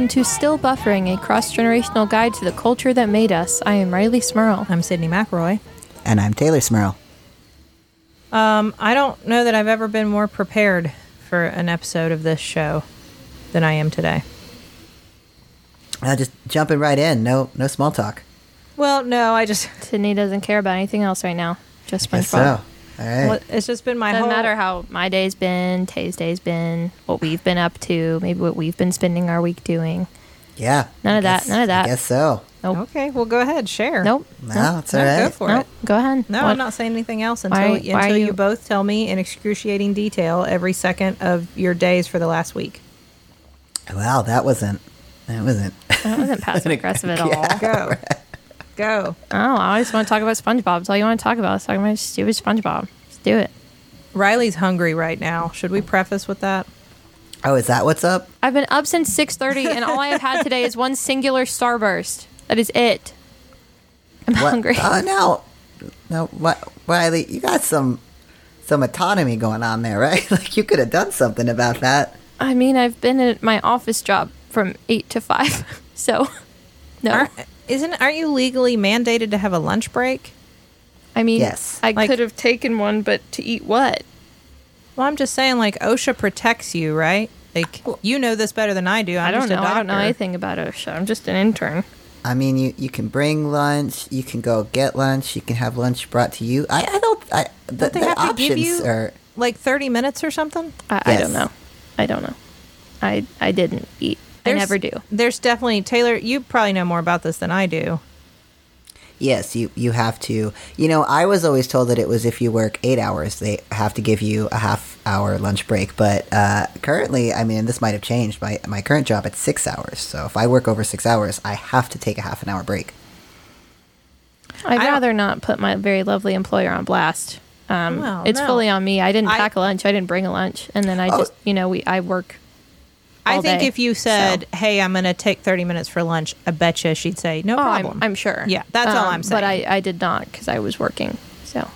Hello and welcome to Still Buffering, a cross generational guide to the culture that made us. I am Rileigh Smirl. I'm Sydnee McElroy. And I'm Teylor Smirl. Um, I don't know that I've ever been more prepared for an episode of this show than I am today. Uh, just jumping right in. No, no small talk. Well, no, I just Sydnee doesn't care about anything else right now. Just SpongeBob. so. All right. well, it's just been my Doesn't whole matter how my day's been, Tay's day's been, what we've been up to, maybe what we've been spending our week doing. yeah. None I of that, none of that. I guess so. Nope. Okay, well, go ahead, share. Nope. No, it's all No, right. go for Nope. it. Go ahead. No, What- I'm not saying anything else until Why- until why you... you- both tell me in excruciating detail every second of your days for the last week. Wow, that wasn't. That wasn't. That wasn't passive aggressive at all. Go, go. Oh, I always want to talk about SpongeBob. That's all you want to talk about. Let's talk about stupid SpongeBob. Let's do it. Rileigh's hungry right now. Should we preface with that? Oh, is that what's up? I've been up since 6:30 and all I have had today is one singular starburst. That is it. I'm What? hungry. Oh no, no. What, Rileigh? You got some some autonomy going on there, right? Like you could have done something about that. I mean, I've been at my office job from 8 to 5. So, no. Aren't, isn't aren't you legally mandated to have a lunch break? I mean, Yes. I Like- could have taken one, but to eat what? Well, I'm just saying, like OSHA protects you, right? Like you know this better than I do. I'm I don't just know. I don't know doctor. anything about OSHA. I'm just an intern. I mean, you you can bring lunch. You can go get lunch. You can have lunch brought to you. I, I don't. I the, Don't they the have to options give you are. like 30 minutes or something? I, I don't know. I don't know. I I didn't eat. I never do. There's definitely Teylor. You probably know more about this than I do. Yes, you you have to. You know, I was always told that it was if you work eight hours, they have to give you a half hour lunch break. But uh, currently, I mean, this might have changed. My my current job it's six hours. So if I work over six hours, I have to take a half an hour break. I'd rather not put my very lovely employer on blast. Um, Well, it's no. fully on me. I didn't pack a lunch. I didn't bring a lunch, and then I Oh. just, you know, we I work. I think day, if you said, so. "Hey, I'm going to take 30 minutes for lunch," I bet you she'd say, "No Oh, I'm, problem." I'm sure. Yeah, that's all Um, I'm saying. But I, I did not because I was working. So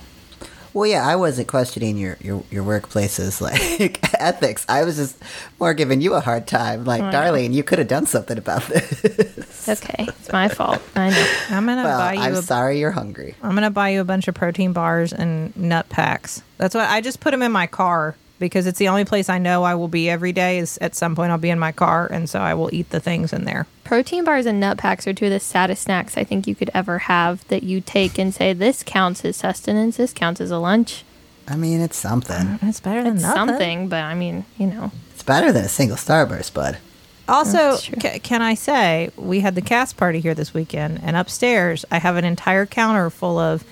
Well, yeah, I wasn't questioning your your your workplace's like ethics. I was just more giving you a hard time. Like, I know. darling, you could have done something about this. okay, it's my fault. I know. I'm going to well, buy you. I'm a, sorry you're hungry. I'm going to buy you a bunch of protein bars and nut packs. That's what I just put them in my car because it's the only place I know I will be every day. Is at some point I'll be in my car, and so I will eat the things in there. Protein bars and nut packs are two of the saddest snacks I think you could ever have that you take and say this counts as sustenance. This counts as a lunch. I mean, it's something. Uh, it's better than It's nothing. something, but I mean, you know. It's better than a single Starburst, bud. Also, That's ca- can I say we had the cast party here this weekend, and upstairs I have an entire counter full of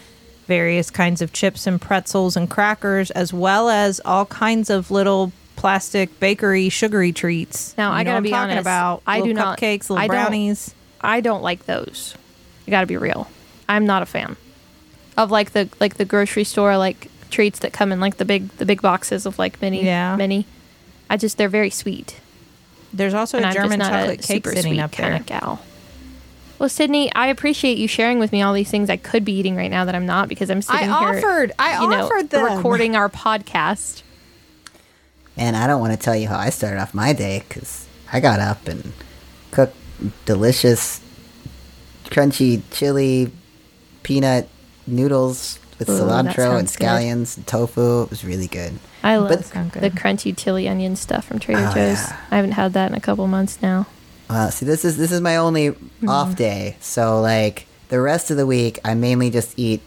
various kinds of chips and pretzels and crackers, as well as all kinds of little plastic bakery sugary treats. Now, You I gotta what I'm be talking honest, about I do not- cupcakes, little I don't- brownies. I don't like those. I got to be real. I'm not a fan of like the like the grocery store like treats that come in like the big the big boxes of like mini Yeah. mini. I just they're very sweet. There's also and a German chocolate a cake sitting up kind there. of gal. Well, Sydnee, I appreciate you sharing with me all these things I could be eating right now that I'm not because I'm sitting I here. offered- I you know, offered them. recording our podcast. And I don't want to tell you how I started off my day because I got up and cooked delicious, crunchy chili peanut noodles with Ooh, cilantro and sounds good. scallions and tofu. It was really good. I love But- the crunchy chili onion stuff from Trader Oh, Joe's. yeah. I haven't had that in a couple months now. Uh, see, this is this is my only Mm-hmm. off day. So like the rest of the week, I mainly just eat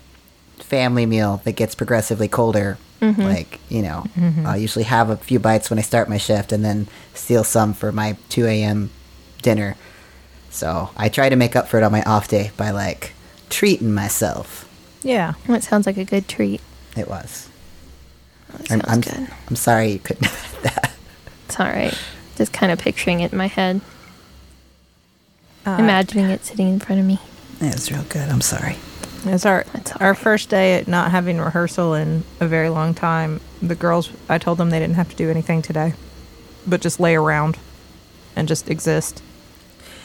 family meal that gets progressively colder. Mm-hmm. Like you know, I'll usually have a few bites when I start my shift, and then steal some for my two a.m. dinner. So I try to make up for it on my off day by like treating myself. Yeah. That sounds like a good treat. It was. That I'm, sounds I'm, good. I'm sorry you couldn't have that. It's all right. Just kind of picturing it in my head, Uh, imagining it sitting in front of me. It was real good. I'm sorry. It's our That's all our right. first day at not having rehearsal in a very long time. The girls, I told them they didn't have to do anything today, but just lay around and just exist.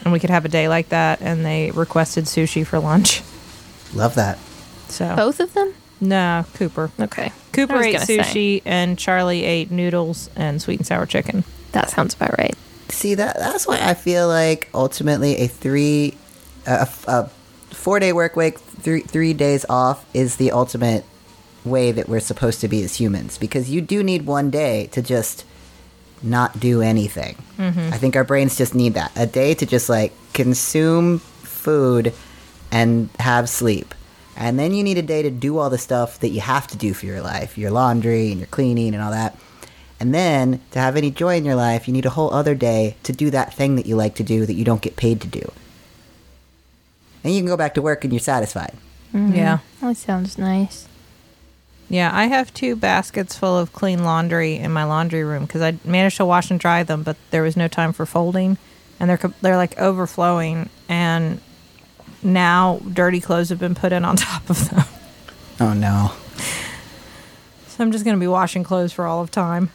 And we could have a day like that. And they requested sushi for lunch. Love that. So Both of them? no, Cooper. Okay. I Cooper was ate gonna say. sushi, and Charlie ate noodles and sweet and sour chicken. That sounds about right. See that that's why I feel like ultimately a three, a, a four day work week, three three days off is the ultimate way that we're supposed to be as humans because you do need one day to just not do anything. Mm-hmm. I think our brains just need that a day to just like consume food and have sleep. And then you need a day to do all the stuff that you have to do for your life, your laundry and your cleaning and all that. And then to have any joy in your life, you need a whole other day to do that thing that you like to do that you don't get paid to do. And you can go back to work and you're satisfied. Mm-hmm. Yeah. That sounds nice. Yeah, I have two baskets full of clean laundry in my laundry room because I managed to wash and dry them, but there was no time for folding, and they're they're like overflowing, and now dirty clothes have been put in on top of them. Oh no. I'm just gonna be washing clothes for all of time.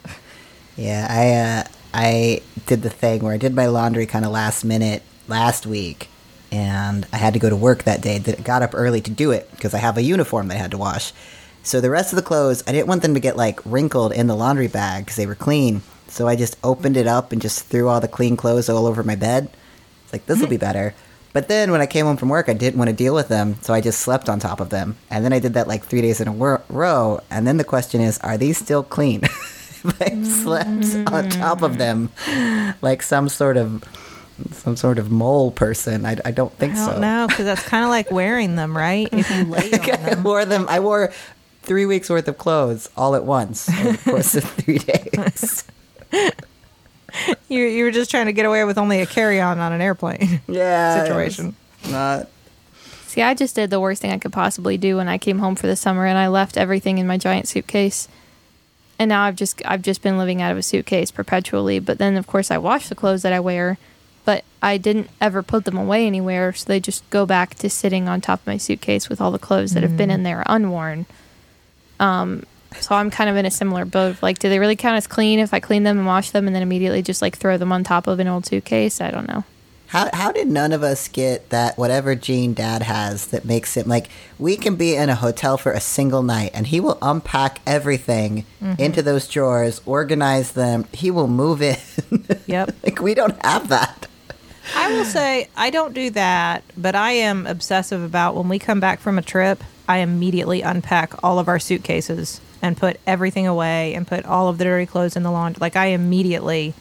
Yeah, I uh, I did the thing where I did my laundry kind of last minute last week, and I had to go to work that day. That got up early to do it because I have a uniform that I had to wash. So the rest of the clothes, I didn't want them to get like wrinkled in the laundry bag because they were clean. So I just opened it up and just threw all the clean clothes all over my bed. It's like this will be better. But then when I came home from work, I didn't want to deal with them, so I just slept on top of them. And then I did that like three days in a wor- row. And then the question is, are these still clean? I slept on top of them like some sort of some sort of mole person. I, I don't think I don't so. know because that's kind of like wearing them, right? If you lay on I them. wore them. I wore three weeks worth of clothes all at once over the course of three days. You you were just trying to get away with only a carry on on an airplane Yeah, situation. Not. See, I just did the worst thing I could possibly do when I came home for the summer, and I left everything in my giant suitcase. And now I've just I've just been living out of a suitcase perpetually. But then, of course, I wash the clothes that I wear, but I didn't ever put them away anywhere, so they just go back to sitting on top of my suitcase with all the clothes that have been in there unworn. Um, so I'm kind of in a similar boat. of, Like, do they really count as clean if I clean them and wash them, and then immediately just like throw them on top of an old suitcase? I don't know. How how did none of us get that whatever gene dad has that makes him like we can be in a hotel for a single night and he will unpack everything mm-hmm. into those drawers, organize them, he will move in. Yep. like we don't have that. I will say I don't do that, but I am obsessive about when we come back from a trip, I immediately unpack all of our suitcases and put everything away and put all of the dirty clothes in the laundry. Like I immediately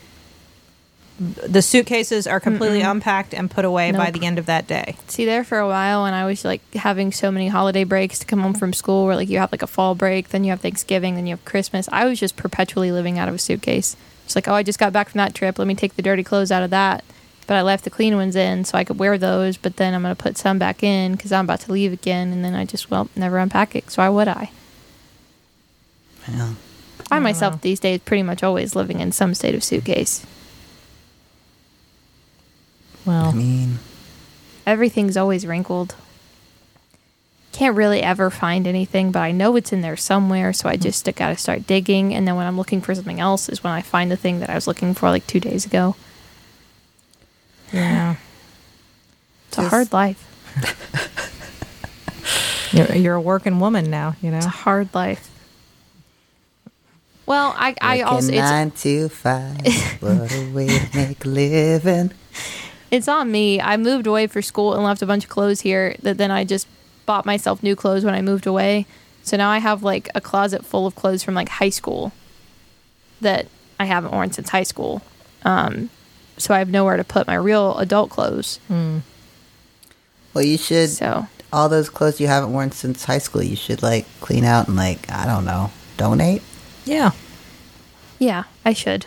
the suitcases are completely unpacked and put away by the end of that day. see there for a while and I was like having so many holiday breaks to come home from school where like you have like a fall break, then you have Thanksgiving, then you have Christmas. I was just perpetually living out of a suitcase. It's like, oh, I just got back from that trip. Let me take the dirty clothes out of that. But I left the clean ones in so I could wear those. But then I'm going to put some back in because I'm about to leave again. And then I just, well, never unpack it. So why would I? Yeah. I myself these days pretty much always living in some state of suitcase. Well, I mean, Everything's always wrinkled. Can't really ever find anything, but I know it's in there somewhere, so I hmm. just got to start digging. And then when I'm looking for something else, is when I find the thing that I was looking for like two days ago. yeah. It's a hard life. You're, you're a working woman now, you know. It's a hard life. Well, I, I working also it's nine to five. what a way to make a living. it's on me. I moved away for school and left a bunch of clothes here that then I just bought myself new clothes when I moved away. So now I have like a closet full of clothes from like high school that I haven't worn since high school. Um, so I have nowhere to put my real adult clothes. Well, you should So all those clothes you haven't worn since high school. You should like clean out and like I don't know, donate. Yeah. yeah, I should.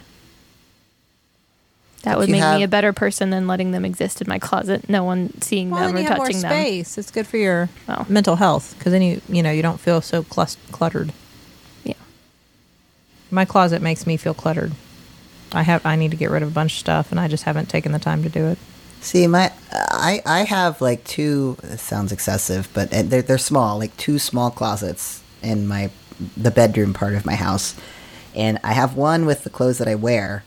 That But would make have- me a better person than letting them exist in my closet. No one seeing Well, them then or you have more touching them. space. It's good for your Well. mental health because then you you know you don't feel so clus- cluttered. Yeah. My closet makes me feel cluttered. I have I need to get rid of a bunch of stuff, and I just haven't taken the time to do it. See, my I I have like two. This sounds excessive, but uh, they're they're small, like two small closets in my the bedroom part of my house, and I have one with the clothes that I wear,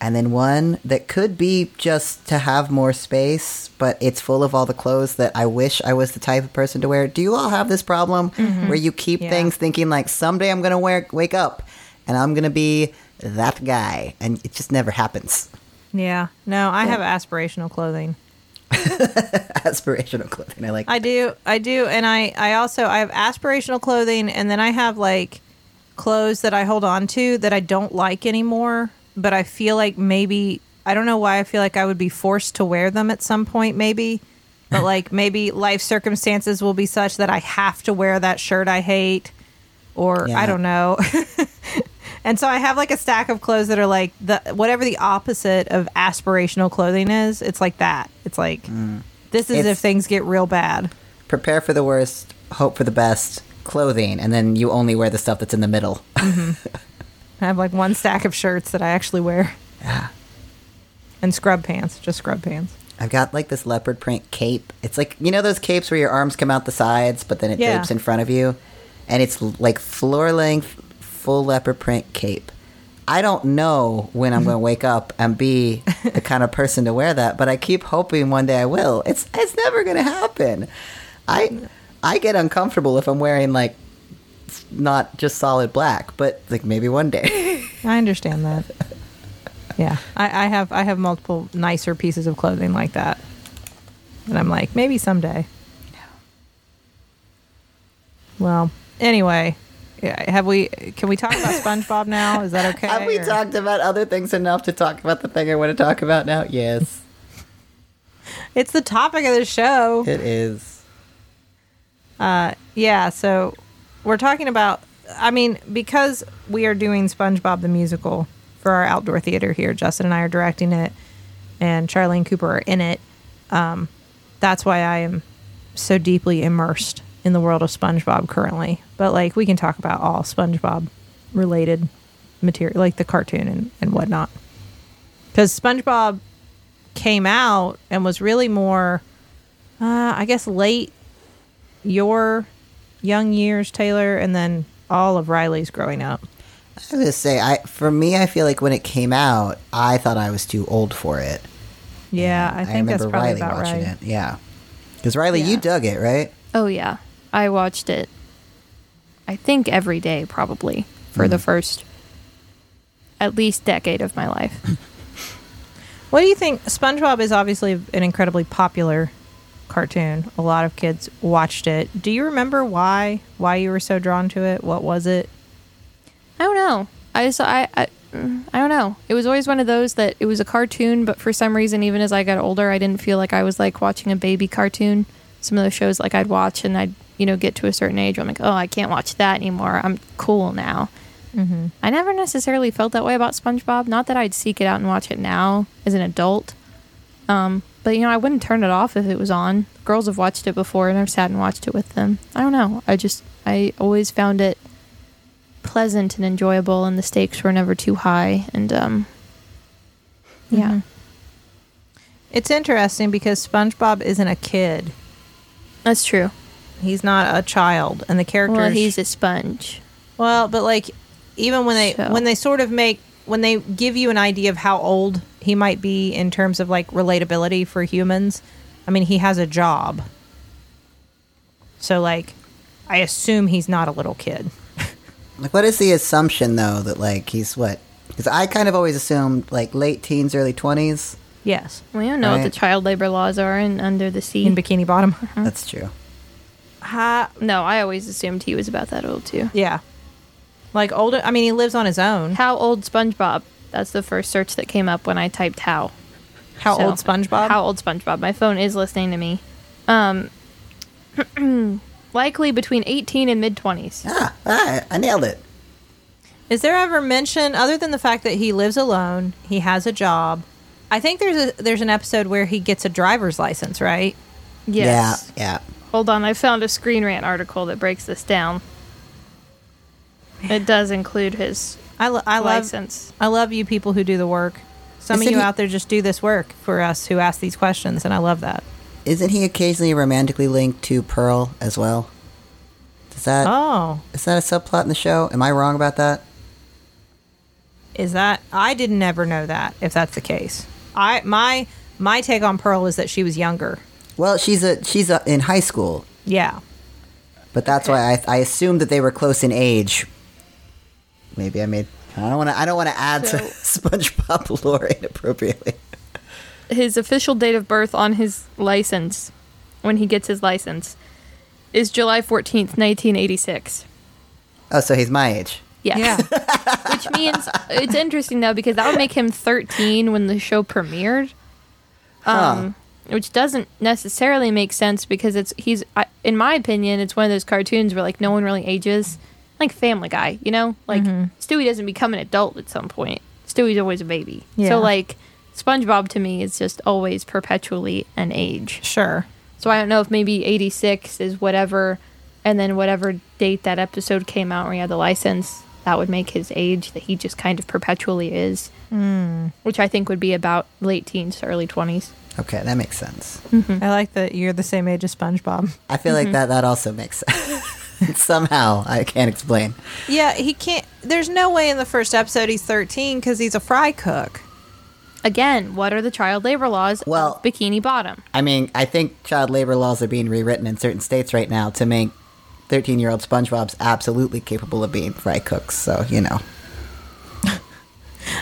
and then one that could be just to have more space, but it's full of all the clothes that I wish I was the type of person to wear. Do you all have this problem mm-hmm. where you keep Yeah. things thinking like someday I'm gonna wear wake up and I'm gonna be that guy, and it just never happens. Yeah. No, I have aspirational clothing. Aspirational clothing. I like. I do. I do. And I, I also, I have aspirational clothing and then I have like clothes that I hold on to that I don't like anymore, but I feel like maybe, I don't know why I feel like I would be forced to wear them at some point, maybe. But like maybe life circumstances will be such that I have to wear that shirt I hate or Yeah. I don't know. and so I have like a stack of clothes that are like the whatever the opposite of aspirational clothing is, it's like that. It's like mm. this is It's- if things get real bad. Prepare for the worst, hope for the best. Clothing, and then you only wear the stuff that's in the middle. Mm-hmm. I have like one stack of shirts that I actually wear. Yeah. And scrub pants, just scrub pants. I've got like this leopard print cape. It's like you know those capes where your arms come out the sides, but then it Yeah. drapes in front of you, and it's like floor length, full leopard print cape. I don't know when I'm going to wake up and be the kind of person to wear that, but I keep hoping one day I will. It's it's never going to happen. I I get uncomfortable if I'm wearing like not just solid black, but like maybe one day. I understand that. Yeah. I, I have I have multiple nicer pieces of clothing like that. And I'm like, maybe someday. Well, anyway, have we can we talk about SpongeBob now? Is that okay? Have we or- talked about other things enough to talk about the thing I want to talk about now? Yes, It's the topic of the show. it is. Uh, yeah, so we're talking about. I mean, because we are doing SpongeBob the musical for our outdoor theater here, Justin and I are directing it, and Charlie and Cooper are in it. Um, that's why I am so deeply immersed in the world of SpongeBob currently. But like, we can talk about all SpongeBob related material, like the cartoon and, and whatnot. Because SpongeBob came out and was really more, uh, I guess, late your young years, Teylor, and then all of Rileigh's growing up. I was gonna say, I for me, I feel like when it came out, I thought I was too old for it. Yeah, I think that's probably Rileigh about watching right. it. Yeah, because Rileigh, you dug it, right? Oh yeah, I watched it. I think every day probably for the first at least decade of my life. What do you think? SpongeBob is obviously an incredibly popular cartoon. A lot of kids watched it. Do you remember why? Why you were so drawn to it? What was it? I don't know. I just I, I mm, I don't know. It was always one of those that it was a cartoon, but for some reason, even as I got older, I didn't feel like I was like watching a baby cartoon. Some of those shows like I'd watch and I'd you know get to a certain age, I'm like, oh, I can't watch that anymore. I'm cool now. Mm-hmm. I never necessarily felt that way about SpongeBob. Not that I'd seek it out and watch it now as an adult. Um, but you know, I wouldn't turn it off if it was on. Girls have watched it before, and I've sat and watched it with them. I don't know. I just I always found it pleasant and enjoyable, and the stakes were never too high. And um, yeah, Mhm. It's interesting because SpongeBob isn't a kid. that's true. He's not a child, and the character. Well, he's a sponge. Well, but like even when they So- when they sort of make when they give you an idea of how old he might be in terms of like relatability for humans, I mean he has a job. So like I assume he's not a little kid. Like, what is the assumption though that like he's what? Because I kind of always assumed like late teens, early twenties. Yes. We don't know what the child labor laws are in Under the Sea. In Bikini Bottom. That's true. Ha, no, I always assumed he was about that old too. yeah. Like older I mean he lives on his own. How old SpongeBob? That's the first search that came up when I typed how. How So, old SpongeBob? How old SpongeBob? My phone is listening to me. Um, likely between 18 and mid 20s. Ah, ah, I nailed it. Is there ever mention other than the fact that he lives alone, he has a job? I think there's a there's an episode where he gets a driver's license, right? Yes. Yeah, yeah. Hold on, I found a Screen Rant article that breaks this down. It does include his I, lo- I love. I love you people who do the work. Some Isn't of you he- out there just do this work for us who ask these questions, and I love that. Isn't he occasionally romantically linked to Pearl as well? Does that Oh, is that a subplot in the show? Am I wrong about that? is that I didn't ever know that if that's the case. I my my take on Pearl was that she was younger. Well, she's a she's a, in high school, Yeah. but that's why I I assumed that they were close in age. Maybe I made. I don't want to. I don't want to add to SpongeBob lore inappropriately. his official date of birth on his license, when he gets his license, is July 14th, 1986. Oh, so he's my age. Yeah. Yeah. Which means it's interesting though because that would make him 13 when the show premiered. Um, which doesn't necessarily make sense because it's he's I, in my opinion it's one of those cartoons where like no one really ages, like Family Guy, you know, like Stewie doesn't become an adult at some point. Stewie's always a baby. Yeah. So like SpongeBob to me is just always perpetually an age. sure. So I don't know if maybe 86 is whatever, and then whatever date that episode came out where he had the license, that would make his age that he just kind of perpetually is. Mm. Which I think would be about late teens to early 20s. Okay, that makes sense. Mm-hmm. I like that you're the same age as SpongeBob. I feel like mm-hmm. that that also makes sense. Somehow, I can't explain. Yeah, he can't. There's no way in the first episode he's 13 because he's a fry cook. Again, what are the child labor laws Well- of Bikini Bottom? I mean, I think child labor laws are being rewritten in certain states right now to make 13 year old SpongeBob's absolutely capable of being fry cooks. So, you know.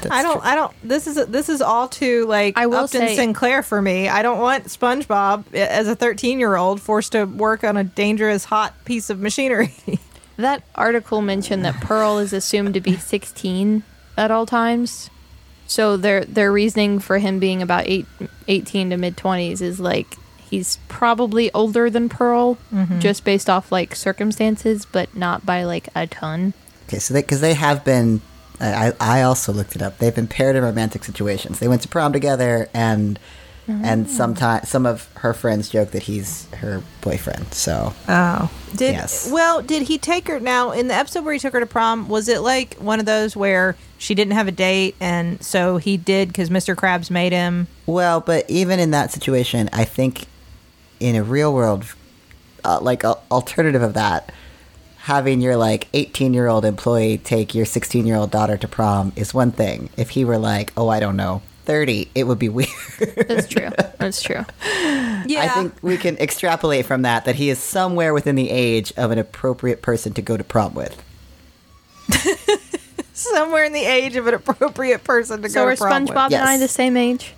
That's I don't. true. I don't. This is this is all too like I will Upton say- Sinclair for me. I don't want SpongeBob eh, as a 13 year old forced to work on a dangerous hot piece of machinery. That article mentioned that Pearl is assumed to be 16 at all times. So their their reasoning for him being about eight, 18 to mid 20s is like he's probably older than Pearl mm-hmm. just based off like circumstances, but not by like a ton. Okay, so they because they have been, I I also looked it up. They've been paired in romantic situations. They went to prom together, and and sometimes some of her friends joke that he's her boyfriend. So Oh, did Yes. well? Did he take her now in the episode where he took her to prom? Was it like one of those where she didn't have a date and so he did because Mr. Krabs made him? well, but even in that situation, I think in a real world, uh, like a, alternative of that, having your like 18 year old employee take your 16 year old daughter to prom is one thing. If he were like, oh, I don't know. 30, it would be weird. That's true. That's true. Yeah, I think we can extrapolate from that that he is somewhere within the age of an appropriate person to go to prom with. somewhere in the age of an appropriate person to So go to prom with. So are SpongeBob and I the same age?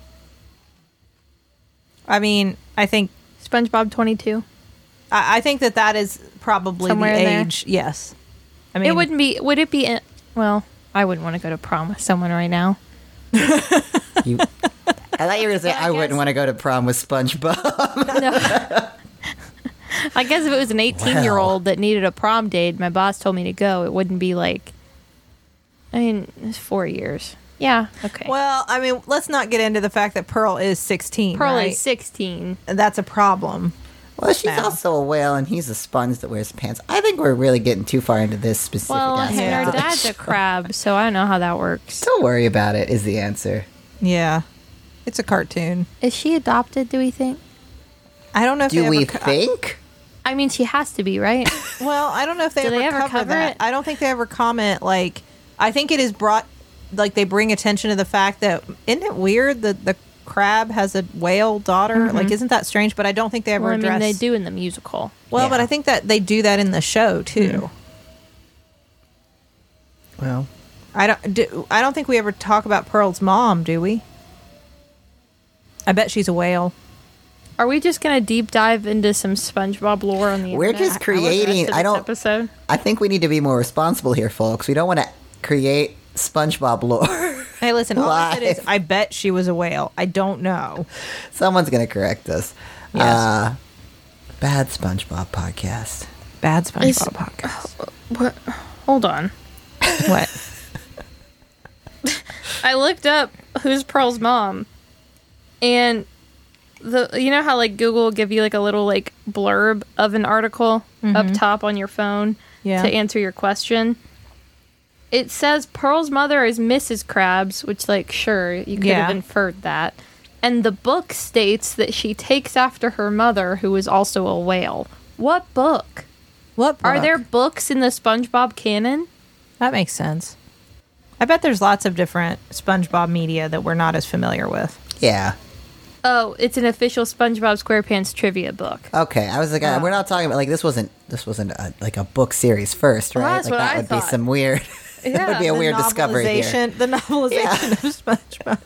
I mean, I think SpongeBob 22. I, I think that that is probably Somewhere the in there. age. Yes, I mean it wouldn't be. Would it be? in- Well, I wouldn't want to go to prom with someone right now. You, I thought you were going to say, I I, wouldn't want to go to prom with SpongeBob. I guess if it was an 18 year old that needed a prom date, my boss told me to go, it wouldn't be like. I mean, it's four years. Yeah. Okay. Well, I mean, let's not get into the fact that Pearl is 16. Pearl right? is 16. That's a problem. Well, she's Now. also a whale and he's a sponge that wears pants. I think we're really getting too far into this specific Well, aspect. and her Yeah. dad's a crab, so I don't know how that works. Don't worry about it, is the answer. Yeah, it's a cartoon. Is she adopted? Do we think? I don't know if they Do we ever co- think? I mean, she has to be, right? Well, I don't know if they, Do ever, they ever cover, cover that. it? I don't think they ever comment. Like, I think it is brought, like they bring attention to the fact that isn't it weird that the crab has a whale daughter? Like, isn't that strange? But I don't think they ever Mm-hmm. well, I mean, address. they do in the musical. Well, but I think that they do that in the show too. Well, I don't. Do, I don't think we ever talk about Pearl's mom, do we? I bet she's a whale. Are we just gonna deep dive into some SpongeBob lore on the We're internet? just for the rest creating- of I don't- episode. I think we need to be more responsible here, folks. We don't want to create SpongeBob lore. Hey, listen. All I said is, I bet she was a whale. I don't know. Someone's going to correct us. Yes. Uh, bad SpongeBob podcast. Bad SpongeBob Is- podcast. What? Hold on. what? I looked up who's Pearl's mom, and the you know how like Google will give you like a little like blurb of an article up top on your phone Yeah. to answer your question. It says Pearl's mother is Mrs. Krabs, which like sure you could Yeah. have inferred that. And the book states that she takes after her mother, who is also a whale. What book? What Are there books in the SpongeBob canon? That makes sense. I bet there's lots of different SpongeBob media that we're not as familiar with. Yeah. Oh, it's an official SpongeBob SquarePants trivia book. Okay. I was like, uh, Oh. we're not talking about like this wasn't this wasn't a, like a book series first, right? Well, that's like what that I would be some weird. that would be a weird discovery here. The novelization of SpongeBob.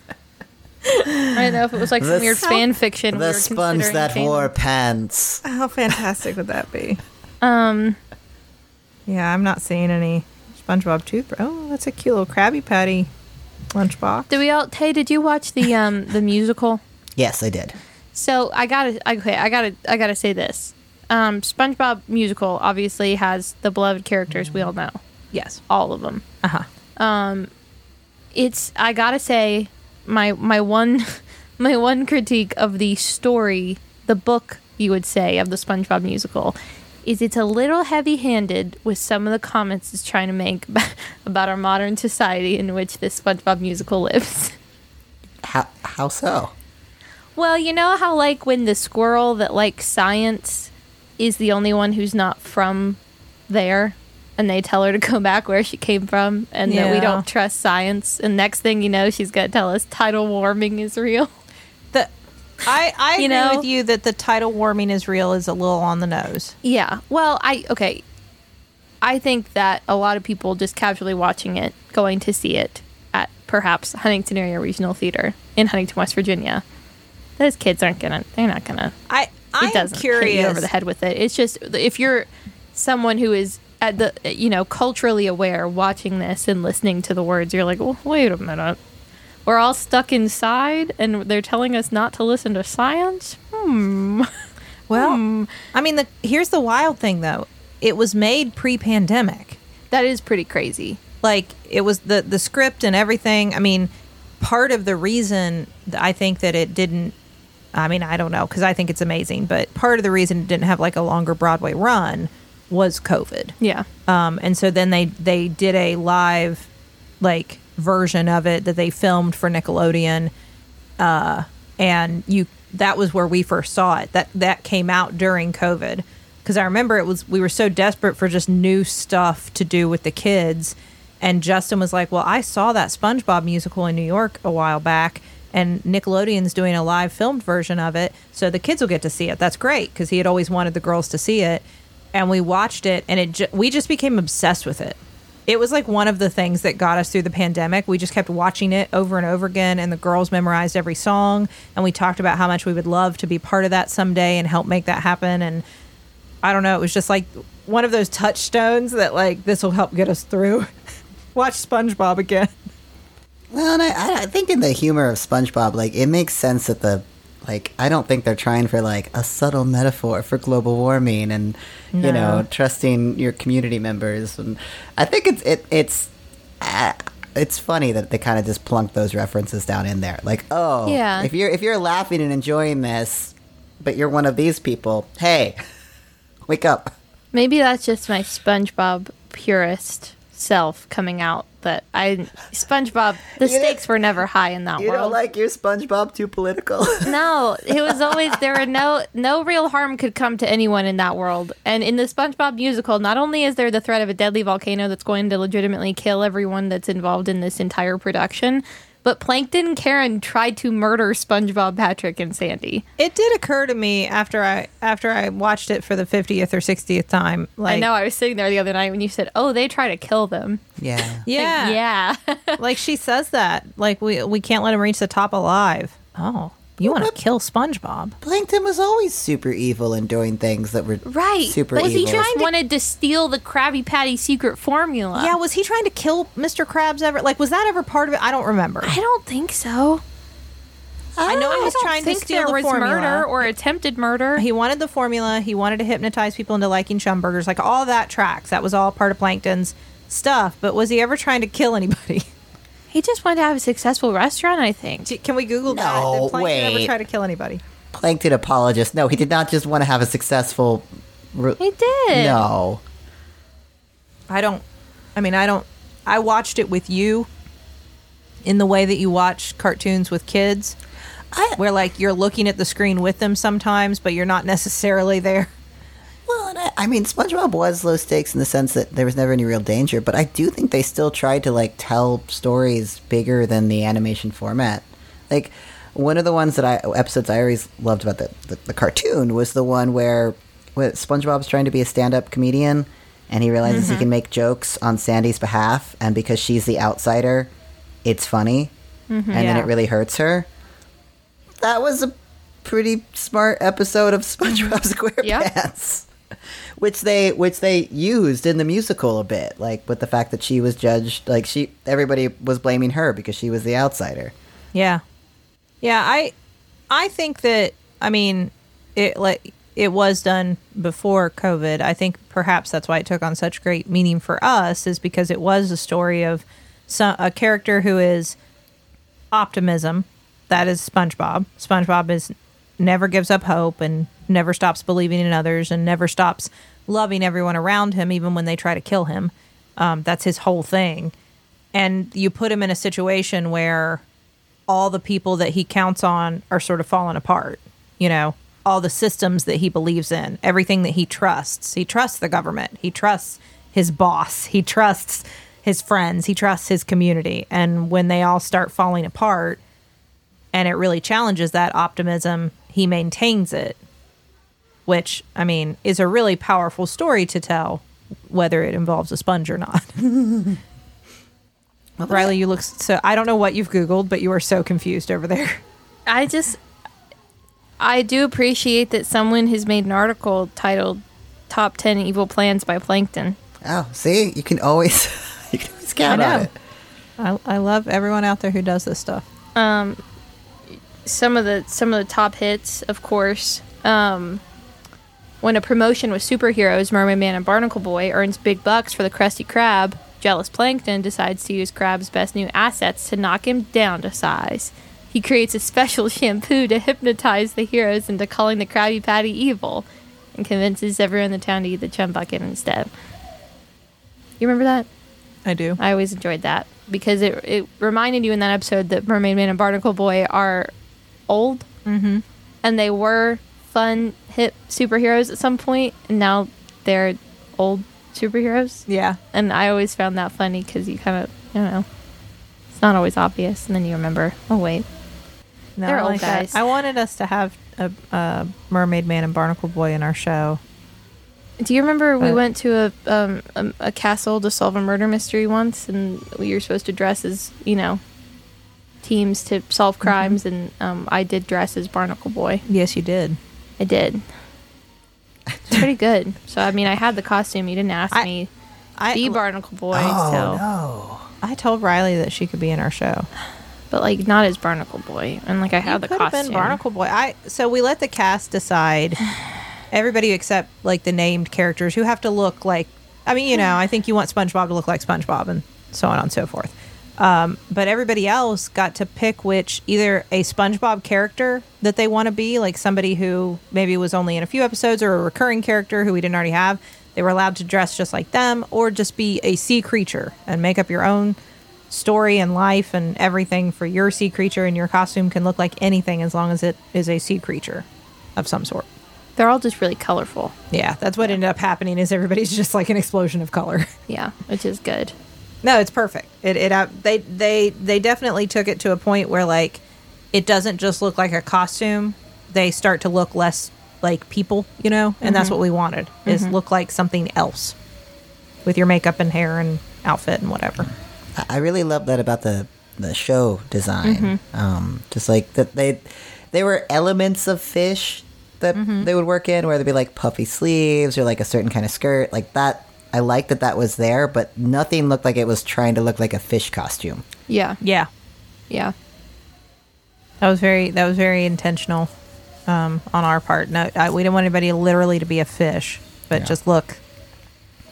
I don't know if it was like some weird s- fan fiction. we the were sponge that canon. wore pants. How fantastic would that be? Um, Yeah, I'm not seeing any SpongeBob toothbrush. Oh, that's a cute little Krabby Patty lunchbox. did we all? Tay, did you watch the um the musical? Yes, I did. So I gotta okay, I gotta I gotta say this. Um, SpongeBob musical obviously has the beloved characters we all know, Yes. all of them. Uh huh. Um, It's I gotta say, my my one my one critique of the story, the book you would say of the SpongeBob musical, is it's a little heavy-handed with some of the comments it's trying to make about our modern society in which this SpongeBob musical lives. How how so? Well, you know how like when the squirrel that likes science is the only one who's not from there and they tell her to go back where she came from and that we don't trust science and next thing you know she's going to tell us tidal warming is real. The, I I agree know- with you that the tidal warming is real is a little on the nose. Yeah. Well, I okay. I think that a lot of people just casually watching it, going to see it at perhaps Huntington Area Regional Theater in Huntington, West Virginia. Those kids aren't gonna. They're not gonna. I I'm it doesn't curious. hit you over the head with it. It's just if you're someone who is at the you know culturally aware, watching this and listening to the words, you're like, well, wait a minute. We're all stuck inside, and they're telling us not to listen to science. Hmm. Well, I mean, the here's the wild thing though. It was made pre-pandemic. That is pretty crazy. Like it was the the script and everything. I mean, part of the reason I think that it didn't. I mean, I don't know because I think it's amazing, but part of the reason it didn't have like a longer Broadway run was COVID. Yeah. Um, and so then they they did a live like version of it that they filmed for Nickelodeon, uh, and you that was where we first saw it. That that came out during COVID because I remember it was we were so desperate for just new stuff to do with the kids, and Justin was like, "Well, I saw that SpongeBob musical in New York a while back." And Nickelodeon's doing a live filmed version of it, so the kids will get to see it. That's great because he had always wanted the girls to see it and we watched it and it ju- we just became obsessed with it. It was like one of the things that got us through the pandemic. We just kept watching it over and over again and the girls memorized every song and we talked about how much we would love to be part of that someday and help make that happen and i don't know it was just like one of those touchstones that like this will help get us through. Watch spongebob again. Well, and I, I think in the humor of SpongeBob, like it makes sense that the like I don't think they're trying for like a subtle metaphor for global warming and you know trusting your community members and I think it's it it's uh, it's funny that they kind of just plunk those references down in there. Like, oh, Yeah. if you're if you're laughing and enjoying this, but you're one of these people, hey, wake up. Maybe that's just my SpongeBob purist self coming out. That I SpongeBob, the You stakes were never high in that You world. You don't like your SpongeBob too political. no, it was always there were no no real harm could come to anyone in that world. And in the SpongeBob musical, not only is there the threat of a deadly volcano that's going to legitimately kill everyone that's involved in this entire production, but Plankton and Karen tried to murder SpongeBob, Patrick, and Sandy. it did occur to me after i after i watched it for the 50th or 60th time like I know I was sitting there the other night when you said, "Oh, they try to kill them." yeah. yeah yeah. like she says that like we we can't let him reach the top alive oh you want to kill spongebob Plankton was always super evil and doing things that were Right. super but evil. he just wanted to steal the Krabby Patty secret formula. yeah was he trying to kill mr krabs ever like was that ever part of it i don't remember I don't think so. I know he ah, I was trying to think steal there the was formula. murder or attempted murder. he wanted the formula he wanted to hypnotize people into liking chumburgers like all that tracks that was all part of plankton's stuff but was he ever trying to kill anybody He just wanted to have a successful restaurant, I think. can we google that No, did plankton ever wait. try to kill anybody Plankton apologist. No, he did not just want to have a successful. Re- He did. No. I don't. I mean, I don't. I watched it with you in the way that you watch cartoons with kids, I, where like you're looking at the screen with them sometimes, but you're not necessarily there. I, mean, SpongeBob was low stakes in the sense that there was never any real danger, but I do think they still tried to like tell stories bigger than the animation format. Like one of the ones that I episodes I always loved about the the, the cartoon was the one where, where SpongeBob's trying to be a stand-up comedian. And he realizes he mm-hmm. can make jokes on Sandy's behalf, and because she's the outsider, it's funny, mm-hmm. and then it really hurts her. that was a pretty smart episode of SpongeBob mm-hmm. SquarePants. Which they which they used in the musical a bit, like with the fact that she was judged, like she everybody was blaming her because she was the outsider. Yeah. Yeah, I I think that I mean it like it was done before COVID. I think perhaps that's why it took on such great meaning for us is because it was a story of some, a character who is optimism. That is SpongeBob. SpongeBob is never gives up hope and never stops believing in others and never stops loving everyone around him, even when they try to kill him. Um, that's his whole thing. And you put him in a situation where all the people that he counts on are sort of falling apart. You know, all the systems that he believes in, everything that he trusts. He trusts the government. He trusts his boss. He trusts his friends. He trusts his community. And when they all start falling apart and it really challenges that optimism, he maintains it, which, I mean, is a really powerful story to tell, whether it involves a sponge or not. Rileigh, you look so. I don't know what you've Googled, but you are so confused over there. I just, I do appreciate that someone has made an article titled "Top Ten Evil Plans by Plankton." Oh, see, you can always you can always count I on it. I, I love everyone out there who does this stuff. Um, some of the some of the top hits, of course. Um, when a promotion with superheroes, Mermaid Man and Barnacle Boy earns big bucks for the Krusty Krab, jealous Plankton decides to use Krab's best new assets to knock him down to size. He creates a special shampoo to hypnotize the heroes into calling the Krabby Patty evil, and convinces everyone in the town to eat the chum bucket instead. You remember that? I do. I always enjoyed that because it it reminded you in that episode that Mermaid Man and Barnacle Boy are old, mm-hmm. and they were fun, hip superheroes at some point, and now they're old superheroes. Yeah. And I always found that funny because you kind of, you know, it's not always obvious, and then you remember, oh wait, No, They're I old like that. guys. I wanted us to have a, a Mermaid Man and Barnacle Boy in our show. Do you remember we went to a, um, a a castle to solve a murder mystery once, and we were supposed to dress as you know teams to solve crimes, and um, I did dress as Barnacle Boy. Yes, you did. I did. It's pretty good. So I mean, I had the costume. You didn't ask I- me. I Be Barnacle Boy, Oh so no! I told Rileigh that she could be in our show. but like not as Barnacle Boy, and like I had You the could have costume. been Barnacle Boy. I so we let the cast decide. Everybody except like the named characters who have to look like. I mean, you know, I think you want SpongeBob to look like SpongeBob and so on and so forth. Um, but everybody else got to pick which either a SpongeBob character that they want to be, like somebody who maybe was only in a few episodes, or a recurring character who we didn't already have. They were allowed to dress just like them, or just be a sea creature and make up your own story and life and everything for your sea creature, and your costume can look like anything as long as it is a sea creature of some sort. They're all just really colorful. Yeah, that's what ended up happening. Is everybody's just like an explosion of color. Yeah, which is good. No, it's perfect. It it uh, they they they definitely took it to a point where like it doesn't just look like a costume. They start to look less like people, you know, and that's what we wanted is look like something else with your makeup and hair and outfit and whatever. I- I really love that about the the show design. Um, just like that they they were elements of fish that they would work in, where there'd be like puffy sleeves or like a certain kind of skirt, like that. I like that that was there, but nothing looked like it was trying to look like a fish costume. Yeah, Yeah, yeah. that was very that was very intentional um, on our part. No, I, we didn't want anybody literally to be a fish, but Yeah. just look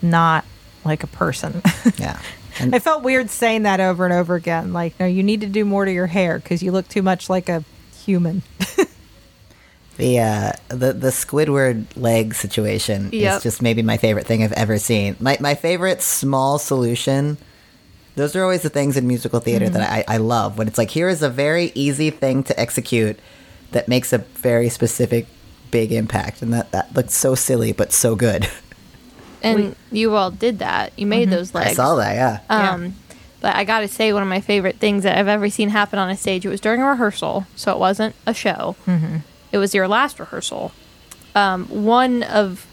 not like a person. Yeah, and I felt weird saying that over and over again. Like, no, you need to do more to your hair because you look too much like a human. the uh, the the Squidward leg situation Yep. is just maybe my favorite thing I've ever seen. My my favorite small solution. Those are always the things in musical theater that I, I love. When it's like, here is a very easy thing to execute that makes a very specific big impact, and that that looks so silly but so good. And you all did that. You made those legs. I saw that. Yeah. Um, But I gotta say, one of my favorite things that I've ever seen happen on a stage. It was during a rehearsal, so it wasn't a show. Mm-hmm. It was your last rehearsal. Um, one of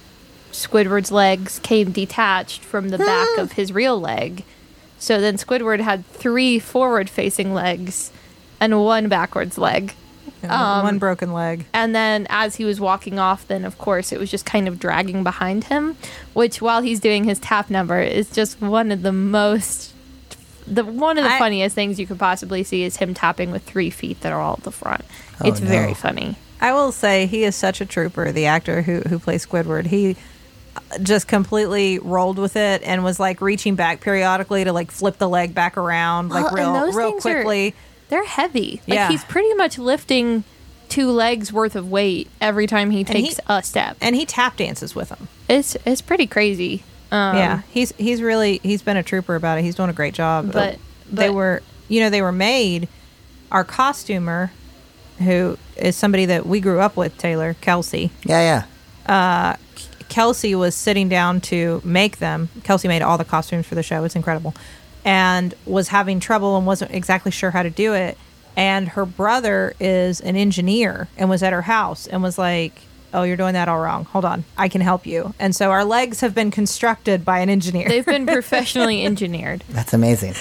Squidward's legs came detached from the back of his real leg. So then Squidward had three forward-facing legs and one backwards leg. one broken leg. And then as he was walking off, then of course it was just kind of dragging behind him, which while he's doing his tap number is just one of the most the one of the I- funniest things you could possibly see is him tapping with three feet that are all at the front. Oh, it's very funny. I will say he is such a trooper. The actor who who plays Squidward, he just completely rolled with it and was like reaching back periodically to like flip the leg back around like Well, real real things are- quickly. They're heavy. Like Yeah. he's pretty much lifting two legs worth of weight every time he he- takes a step. and he tap dances with them. It's it's pretty crazy. Um, yeah, he's he's really he's been a trooper about it. He's doing a great job. But- Uh, they were you know they were made. Our costumer, who is somebody that we grew up with, Taylor Kelsey. Yeah, yeah. Uh, Kelsey was sitting down to make them. Kelsey made all the costumes for the show. It's incredible. And was having trouble and wasn't exactly sure how to do it. And her brother is an engineer and was at her house and was like, Oh, you're doing that all wrong. Hold on. I can help you. And so our legs have been constructed by an engineer. They've been professionally engineered. That's amazing.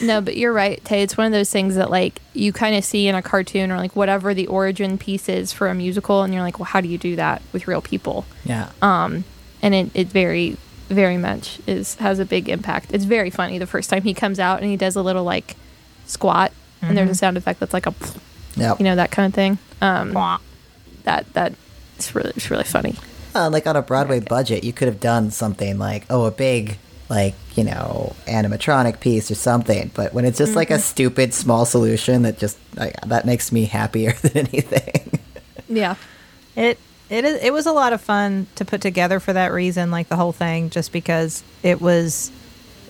No, but you're right, Tay. It's one of those things that like you kind of see in a cartoon or like whatever the origin piece is for a musical, and you're like, well, how do you do that with real people? Yeah. Um, and it, it very, very much is has a big impact. It's very funny the first time he comes out and he does a little like squat, and there's a sound effect that's like a, yep. you know, that kind of thing. Um, Mwah. that that it's really it's really funny. Uh, like on a Broadway budget, you could have done something like, oh, a big, like, you know, animatronic piece or something. But when it's just like Mm-hmm. a stupid small solution that just, like, that makes me happier than anything. Yeah. It it is it was a lot of fun to put together for that reason, like the whole thing, just because it was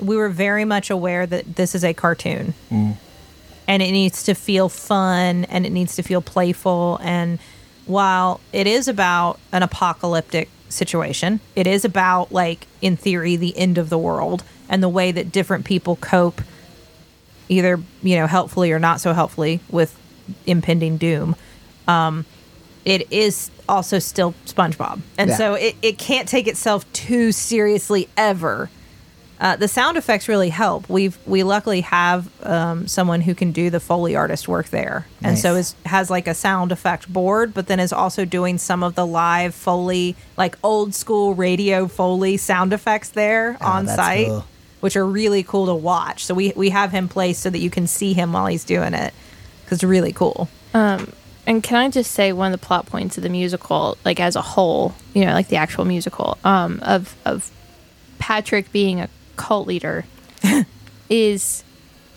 we were very much aware that this is a cartoon. And it needs to feel fun and it needs to feel playful and while it is about an apocalyptic situation, it is about like in theory the end of the world and the way that different people cope either, you know, helpfully or not so helpfully with impending doom it is also still SpongeBob, and Yeah. so it, it can't take itself too seriously ever. Uh, the sound effects really help. We've we luckily have um, someone who can do the foley artist work there, and so is has like a sound effect board, but then is also doing some of the live foley, like old school radio foley sound effects there Oh, on site, cool. Which are really cool to watch. So we we have him placed so that you can see him while he's doing it, because it's really cool. And can I just say one of the plot points of the musical, like as a whole, you know, like the actual musical, um, of of Patrick being a cult leader is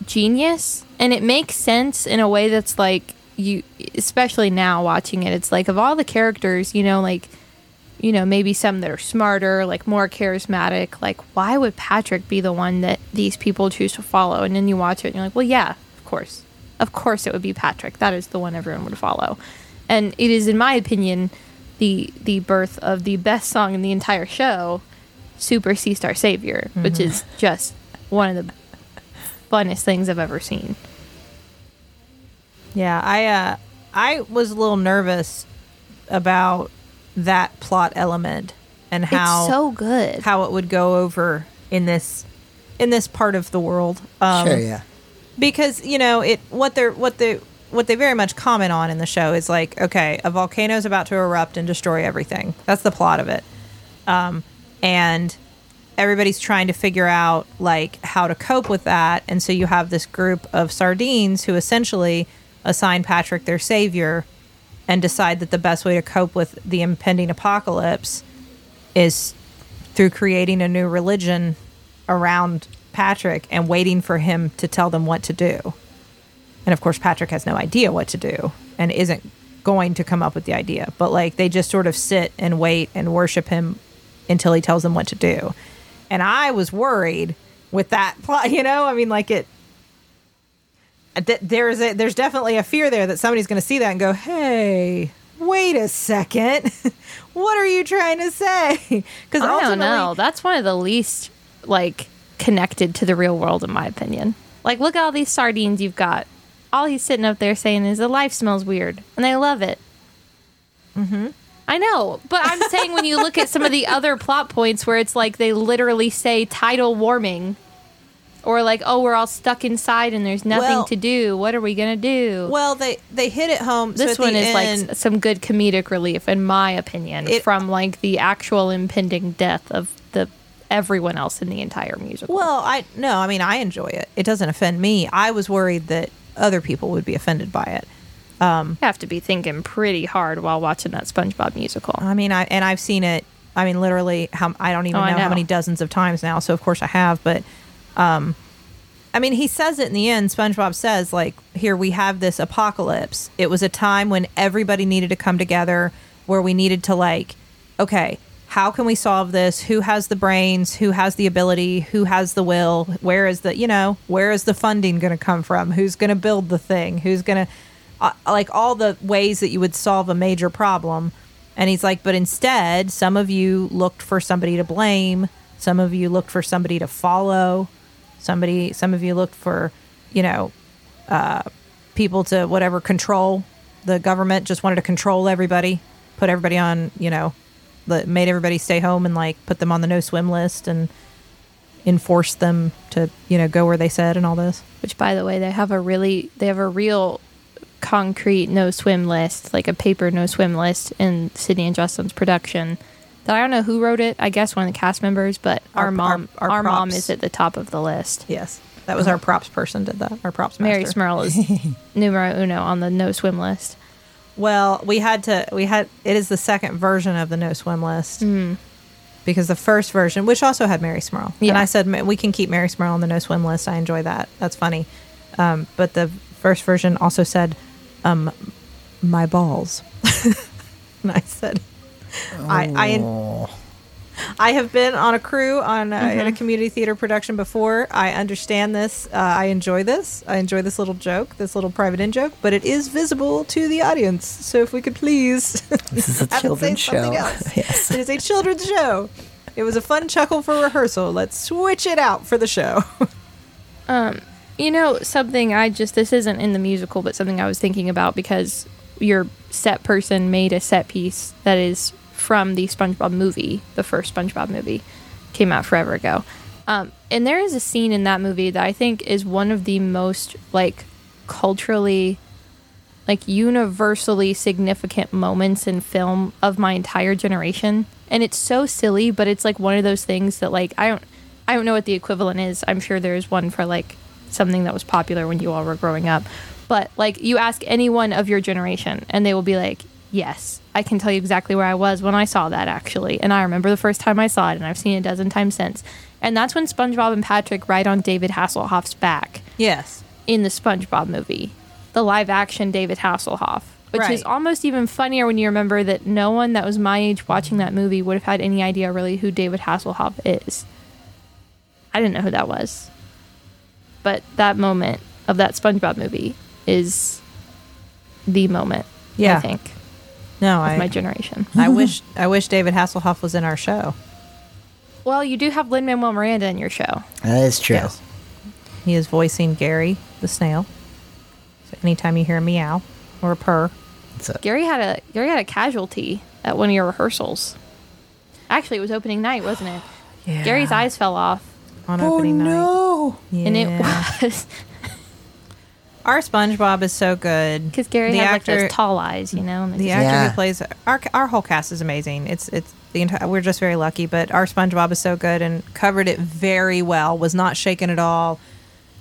genius and it makes sense in a way that's like you especially now watching it, it's like of all the characters, you know, like you know, maybe some that are smarter, like more charismatic, like why would Patrick be the one that these people choose to follow? And then you watch it and you're like, well, yeah, of course. Of course it would be Patrick. That is the one everyone would follow. And it is, in my opinion, the the birth of the best song in the entire show, Super Sea Star Savior, which is just one of the funnest things I've ever seen. Yeah, I uh, I was a little nervous about that plot element and how it's so good. how it would go over in this in this part of the world. Um, sure, yeah. because you know it what they're what they what they very much comment on in the show is like okay a volcano is about to erupt and destroy everything that's the plot of it um, and everybody's trying to figure out like how to cope with that and so you have this group of sardines who essentially assign patrick their savior and decide that the best way to cope with the impending apocalypse is through creating a new religion around Patrick and waiting for him to tell them what to do. And of course, Patrick has no idea what to do and isn't going to come up with the idea. But like they just sort of sit and wait and worship him until he tells them what to do. And I was worried with that plot, you know? I mean, like it. Th- There's a there's definitely a fear there that somebody's going to see that and go, "Hey, wait a second, what are you trying to say?" Because I don't know. That's one of the least like connected to the real world, in my opinion. Like, look at all these sardines you've got. All he's sitting up there saying is the life smells weird, and they love it. Mm-hmm. I know, but I'm saying when you look at some of the other plot points where it's like they literally say tidal warming, Or like, oh, we're all stuck inside and there's nothing Well- to do. What are we gonna do? Well, they they hit it home. this the one is end- like some good comedic relief, in my opinion, It- from like the actual impending death of the everyone else in the entire musical. Well, I no, I mean I enjoy it. It doesn't offend me. I was worried that other people would be offended by it. Um, you have to be thinking pretty hard while watching that SpongeBob musical. I mean, I and I've seen it. I mean, literally, how I don't even Oh, I know, how many dozens of times now. So of course I have, but um, I mean, he says it in the end. SpongeBob says, like, here we have this apocalypse. It was a time when everybody needed to come together, where we needed to like, okay, how can we solve this? Who has the brains? Who has the ability? Who has the will? Where is the, you know, where is the funding going to come from? Who's going to build the thing? Who's going to, uh, like, all the ways that you would solve a major problem. And he's like, but instead, some of you looked for somebody to blame. Some of you looked for somebody to follow. Somebody, some of you looked for, you know, uh, people to whatever control. The government just wanted to control everybody, put everybody on, you know, made everybody stay home and like put them on the no swim list and enforce them to, you know, go where they said and all this. Which, by the way, they have a really they have a real concrete no swim list, like a paper no swim list in Sydnee and Justin's production. That I don't know who wrote it. I guess one of the cast members, but our, Our- mom, our- our, our mom is at the top of the list. Yes. That was our props person did that. Our props Mary master. Smirl is numero uno on the no swim list. Well, we had to. We had. It is the second version of the no swim list because the first version, which also had Mary Smirl, and I said we can keep Mary Smirl on the no swim list. I enjoy that. That's funny. Um, but the first version also said, um, "My balls," and I said, "I I." Oh. I have been on a crew on uh, in a community theater production before. I understand this. Uh, I enjoy this. I enjoy this little joke, this little private in joke, but it is visible to the audience. So if we could please, This is a have it say children's show. yes. it is a children's show. It was a fun chuckle for rehearsal. Let's switch it out for the show. um, You know, something I just, this isn't in the musical, but something I was thinking about because your set person made a set piece that is from the SpongeBob movie, the first SpongeBob movie, came out forever ago. Um, and there is a scene in that movie that I think is one of the most, like, culturally, like, universally significant moments in film of my entire generation. And it's so silly, but it's like one of those things that, like, I don't, I don't know what the equivalent is. I'm sure there's one for like something that was popular when you all were growing up. But like you ask anyone of your generation and they will be like, "Yes, I can tell you exactly where I was when I saw that actually." And I remember the first time I saw it and I've seen it a dozen times since. And that's when SpongeBob and Patrick ride on David Hasselhoff's back yes. in the SpongeBob movie, the live action David Hasselhoff, which is almost even funnier when you remember that no one that was my age watching that movie would have had any idea really who David Hasselhoff is. I didn't know who that was. But that moment of that SpongeBob movie is the moment, Yeah. I think, No, of my generation. I wish. I wish David Hasselhoff was in our show. Well, you do have Lin Manuel Miranda in your show. That is true. Yes. He is voicing Gary the snail. So anytime you hear a meow or a purr, So, Gary had a Gary had a casualty at one of your rehearsals. Actually, it was opening night, wasn't it? Yeah. Gary's eyes fell off, on oh, opening night. Oh, no. Yeah. and it was Our SpongeBob is so good because Gary the had actor, like those tall eyes, you know. And the they actor Yeah. who plays our our whole cast is amazing. It's it's the entire. We're just very lucky, but our SpongeBob is so good and covered it very well. Was not shaken at all,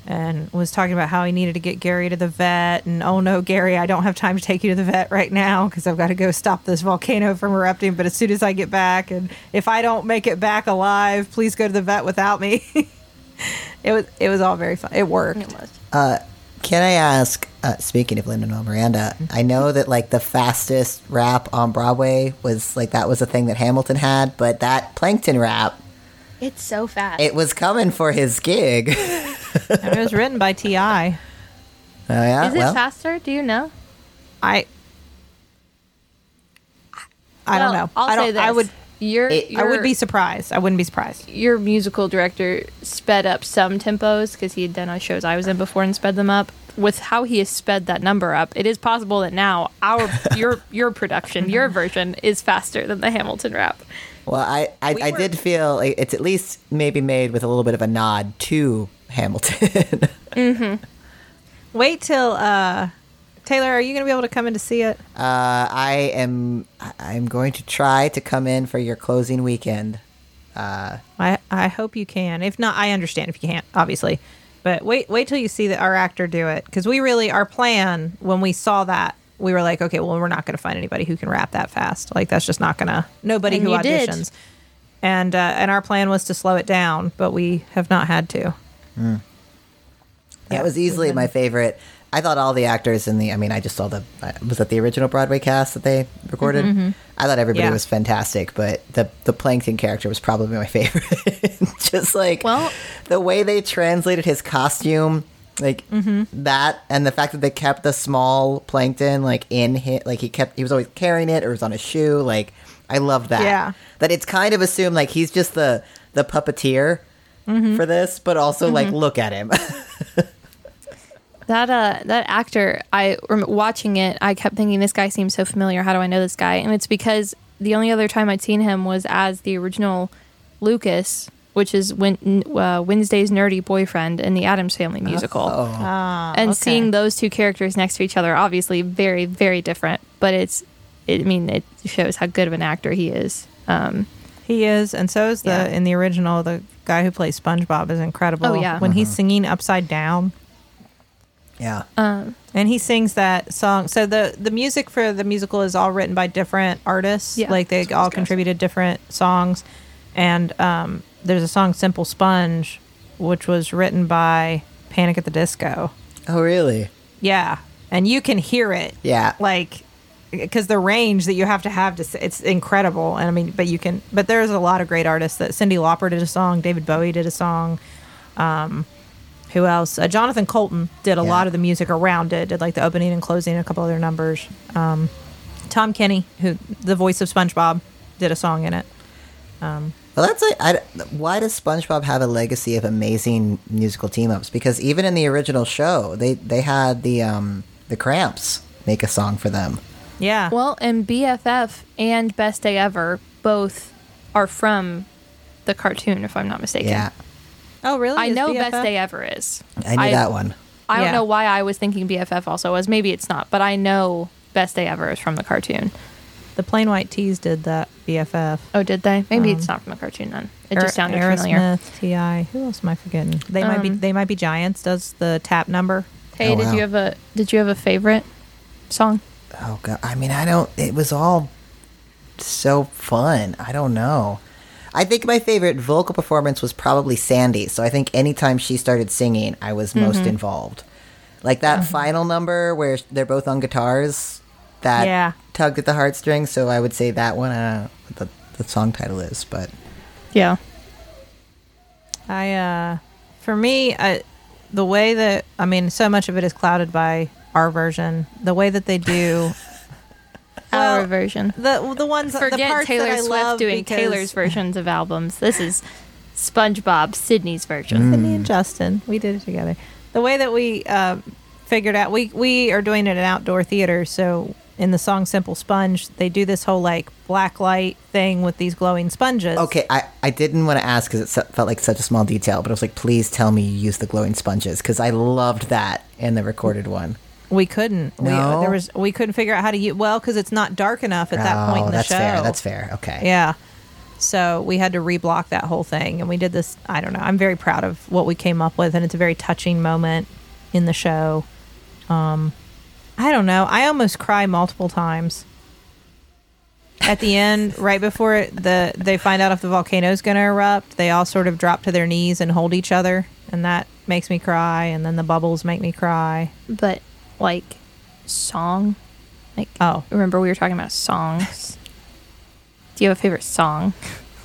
and was talking about how he needed to get Gary to the vet. And oh no, Gary, I don't have time to take you to the vet right now because I've got to go stop this volcano from erupting. But as soon as I get back, and if I don't make it back alive, please go to the vet without me. it was it was all very fun. It worked. it was. Uh, can I ask? Uh, speaking of Lin Manuel Miranda, I know that like the fastest rap on Broadway was like that was a thing that Hamilton had, but that Plankton rap, It's so fast. it was coming for his gig. oh it was written by Ti. I yeah, Is it well, faster? Do you know? I I don't know. I'll I don't. say this. I would. Your, It- I would be surprised. I wouldn't be surprised. your musical director sped up some tempos because he had done shows I was in before and sped them up. With how he has sped that number up, it is possible that now our your your production, your version, is faster than the Hamilton rap. well, I I, We I were- did feel like it's at least maybe made with a little bit of a nod to Hamilton. mm-hmm. Wait till uh, Teylor. Are you going to be able to come in to see it? uh, I am I'm going to try to come in for your closing weekend. Uh, I I hope you can. If not, I understand if you can't, obviously. But wait wait till you see the, our actor do it because we really our plan when we saw that we were like, okay, well we're not going to find anybody who can rap that fast. Like that's just not going to nobody And who you did. auditions. And uh, and our plan was to slow it down, but we have not had to. That was easily my favorite. I thought all the actors in the. I mean, I just saw the. uh, Was that the original Broadway cast that they recorded? Mm-hmm. I thought everybody Yeah. was fantastic, but the the Plankton character was probably my favorite. just like Well- the way they translated his costume, like mm-hmm. that, and the fact that they kept the small Plankton like in hit, like he kept he was always carrying it or it was on his shoe. Like I love that. Yeah. that it's kind of assumed like he's just the the puppeteer. Mm-hmm. For this, but also like look at him. That uh, that actor, I rem- watching it, I kept thinking this guy seems so familiar. How do I know this guy? And it's because the only other time I'd seen him was as the original Lucas, which is Win- uh, Wednesday's nerdy boyfriend in the Addams Family musical. Ah, and okay. seeing those two characters next to each other, obviously very, very different. But it's, it, I mean, it shows how good of an actor he is. Um, He is, and so is the Yeah. in the original. The guy who plays SpongeBob is incredible. Oh, yeah. when he's singing upside down, yeah. and he sings that song. So the the music for the musical is all written by different artists. Yeah. like they all contributed different songs, and um, there's a song "Simple Sponge," which was written by Panic at the Disco. Oh, really? Yeah, and you can hear it. Yeah. like because the range that you have to have to it's incredible and i mean but you can but there's a lot of great artists that cyndi lauper did a song david bowie did a song um who else uh, jonathan coulton did a Yeah. lot of the music around it did like the opening and closing and a couple other numbers um tom kenny who the voice of spongebob did a song in it Well, that's like, I, why does SpongeBob have a legacy of amazing musical team ups? Because even in the original show, they they had the um the Cramps make a song for them. yeah well, and BFF and Best Day Ever both are from the cartoon, if I'm not mistaken. Yeah, oh really I Is know BFF? Best Day Ever is. I knew that one. I don't Yeah. know why I was thinking BFF also was. Maybe it's not, but I know Best Day Ever is from the cartoon. the plain white t's did that bff Oh, did they? Maybe it's not from the cartoon then. It just Aer- sounded familiar. Aerosmith, Ti. Who else am I forgetting? They might be. Um, They might be giants. Does the tap number? Hey, Oh, did wow. you have a did you have a favorite song? Oh god, I mean, I don't. It was all so fun. I don't know. I think my favorite vocal performance was probably Sandy. So I think anytime she started singing, I was most Mm-hmm. involved. Like that final number where they're both on guitars, that Yeah. tugged at the heartstrings. So I would say that one. I don't know what the, the song title is, but Yeah. I. uh For me, I, the way that I mean, so much of it is clouded by our version. The way that they do Our Well, version. the the ones the Forget parts Taylor that I Swift love doing because- Taylor's versions of albums. This is SpongeBob Sydnee's version. Sydney and Justin. We did it together. The way that we uh, figured out, we we are doing it in outdoor theater. So in the song "Simple Sponge," they do this whole like black light thing with these glowing sponges. okay. I, I didn't want to ask because it se- felt like such a small detail, but I was like, please tell me you use the glowing sponges because I loved that in the recorded one. We couldn't. We, No? there was we couldn't figure out how to use well because it's not dark enough at that point Oh, in the that's show. fair. That's fair. Okay. Yeah. So we had to reblock that whole thing, and we did this. I don't know. I'm very proud of what we came up with, and it's a very touching moment in the show. Um, I don't know. I almost cry multiple times. At the end, right before it, the they find out if the volcano's going to erupt, they all sort of drop to their knees and hold each other, and that makes me cry. And then the bubbles make me cry. But like song? Like Oh. remember we were talking about songs. Do you have a favorite song?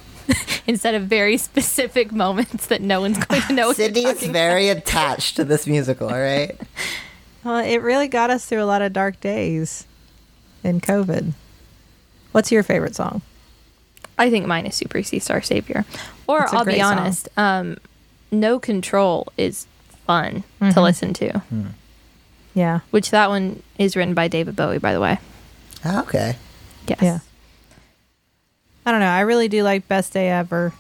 Instead of very specific moments that no one's going to know. what Sydnee is talking very attached to this musical. All right. Well, it really got us through a lot of dark days in COVID. What's your favorite song? I think mine is Super Sea Star Savior. Or It's a I'll be honest, um, No Control is fun Mm-hmm. to listen to. Yeah. Which that one is written by David Bowie, by the way. Ah, okay. Yes. Yeah. I don't know. I really do like Best Day Ever.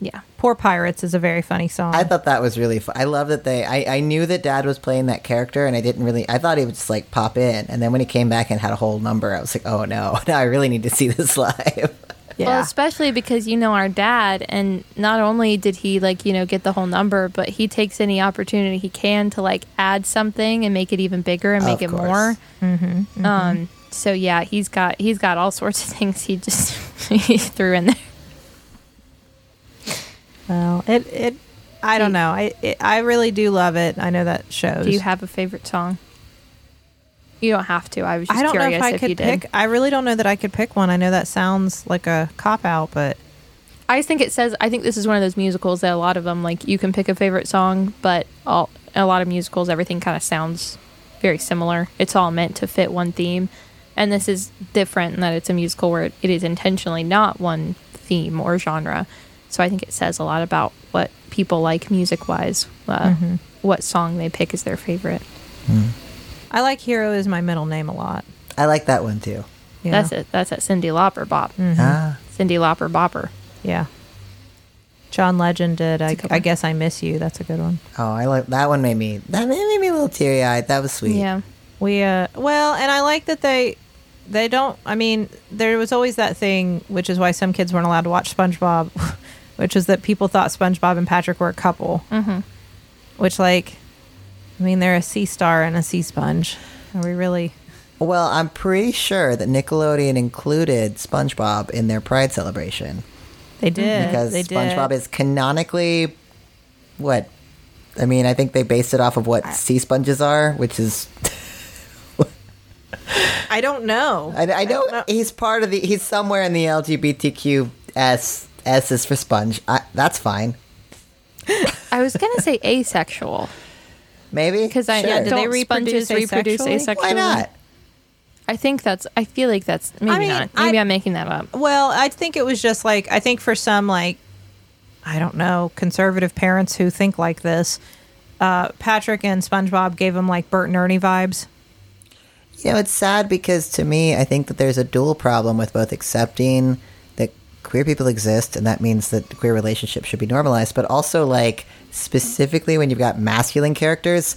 Yeah. Poor Pirates is a very funny song. I thought that was really fun. I love that they. I, I knew that Dad was playing that character, and I didn't really. I thought he would just like pop in, and then when he came back and had a whole number, I was like, oh no, now I really need to see this live. Yeah. Well, especially because you know our dad, and not only did he like you know get the whole number, but he takes any opportunity he can to like add something and make it even bigger and make Of it course. more. Mm-hmm, Um. So yeah, he's got he's got all sorts of things he just he threw in there. well, it it I don't know. I it, I really do love it. I know that shows. Do you have a favorite song? You don't have to. I was just I don't know curious if I you could did. pick. I really don't know that I could pick one. I know that sounds like a cop out, but I just think it says. I think this is one of those musicals that a lot of them like you can pick a favorite song, but all a lot of musicals everything kind of sounds very similar. It's all meant to fit one theme, and this is different in that it's a musical where it, it is intentionally not one theme or genre. So I think it says a lot about what people like music wise. Uh, Mm-hmm. What song they pick as their favorite. I like Hero is my middle name a lot. I like that one too. Yeah. That's it. That's at Cyndi Lauper Bop. Ah, Cyndi Lauper Bopper. Yeah. John Legend did. I, a good I guess I miss you. That's a good one. oh, I like that one. Made me that made me a little teary eyed. That was sweet. Yeah. We uh well, and I like that they they don't. I mean, there was always that thing, which is why some kids weren't allowed to watch SpongeBob, which is that people thought SpongeBob and Patrick were a couple. Mm-hmm. Which, like, I mean, they're a sea star and a sea sponge. Are we really? Well, I'm pretty sure that Nickelodeon included SpongeBob in their Pride celebration They did mm-hmm. because they did. SpongeBob is canonically what. I mean, I think they based it off of what sea sponges are, which is I don't know. I, I know don't know. he's part of the. He's somewhere in the LGBTQ S. S is for sponge. I, that's fine. I was gonna say asexual. Maybe Because I Sure. yeah, do don't they reproduce sponges reproduce asexually? asexually? Why not? I think that's. I feel like that's maybe mean, not. Maybe I- I, am making that up. Well, I think it was just like I think for some like I don't know conservative parents who think like this, uh, Patrick and SpongeBob gave them like Bert and Ernie vibes. You know, it's sad because to me, I think that there's a dual problem with both accepting that queer people exist, and that means that queer relationships should be normalized, but also, like, specifically when you've got masculine characters,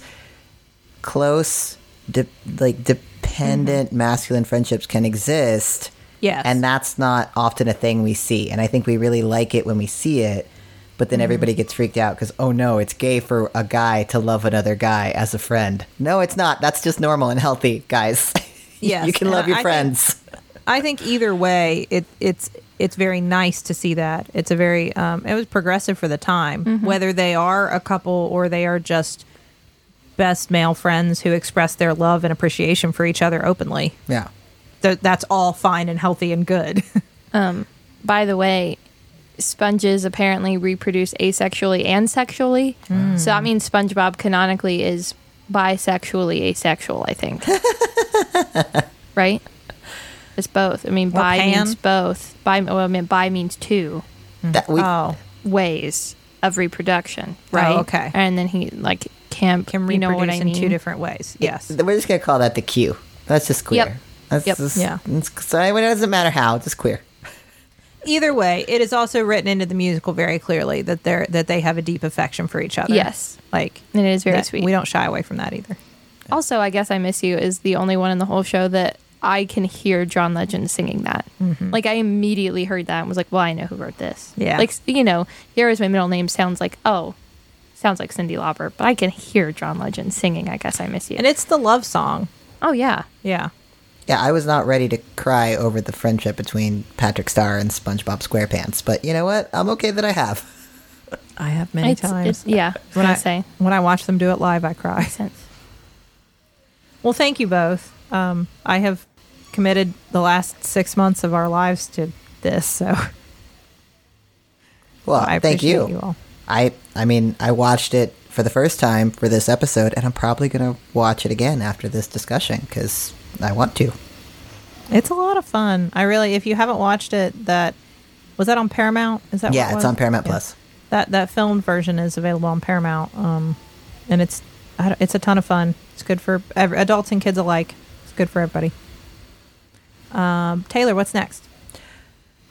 close, de- like, dependent mm-hmm. masculine friendships can exist. Yes. And that's not often a thing we see. And I think we really like it when we see it. But then mm-hmm. everybody gets freaked out because, oh no, it's gay for a guy to love another guy as a friend. No, it's not. That's just normal and healthy, guys. Yes, you can love I your think- friends. I think either way, it it's it's very nice to see that. It's a very um, it was progressive for the time. Mm-hmm. Whether they are a couple or they are just best male friends who express their love and appreciation for each other openly, yeah. th- that's all fine and healthy and good. Um, by the way, sponges apparently reproduce asexually and sexually. Mm. So that means SpongeBob canonically is bisexually asexual. I think. right. It's both. I mean, Or bi pan. means both. Bi. Well, I mean, bi means two mm. That we, oh, ways of reproduction. Oh, right. okay. And then he like can can you reproduce know what I in mean? two different ways. Yes. We're just going to call that the Q. That's just queer. Yep. That's Yep. just, Yeah. it's- so it doesn't matter how, it's just queer. Either way, it is also written into the musical very clearly that they're that they have a deep affection for each other. Yes. Like It is very sweet. We don't shy away from that either. Also, I guess I Miss You is the only one in the whole show that I can hear John Legend singing that. Like, I immediately heard that and was like, well, I know who wrote this. Yeah. Like, you know, Here is My Middle Name sounds like, oh, sounds like Cyndi Lauper, but I can hear John Legend singing I Guess I Miss You. And it's the love song. oh, yeah. Yeah. Yeah, I was not ready to cry over the friendship between Patrick Star and SpongeBob SquarePants, but you know what? I'm okay that I have. I have many It's- times. it's- yeah, when gonna I say. when I watch them do it live, I cry. Makes sense. Well, thank you both. Um, I have committed the last six months of our lives to this, so Well, I thank you. you all. I I mean, I watched it for the first time for this episode, and I'm probably gonna watch it again after this discussion because I want to. it's a lot of fun. I really, if you haven't watched it, that was that on Paramount. Is that Yeah, it it's on Paramount Yeah. Plus. That that filmed version is available on Paramount, um, and it's it's a ton of fun. It's good for ev- adults and kids alike. It's good for everybody. Um, Teylor, what's next?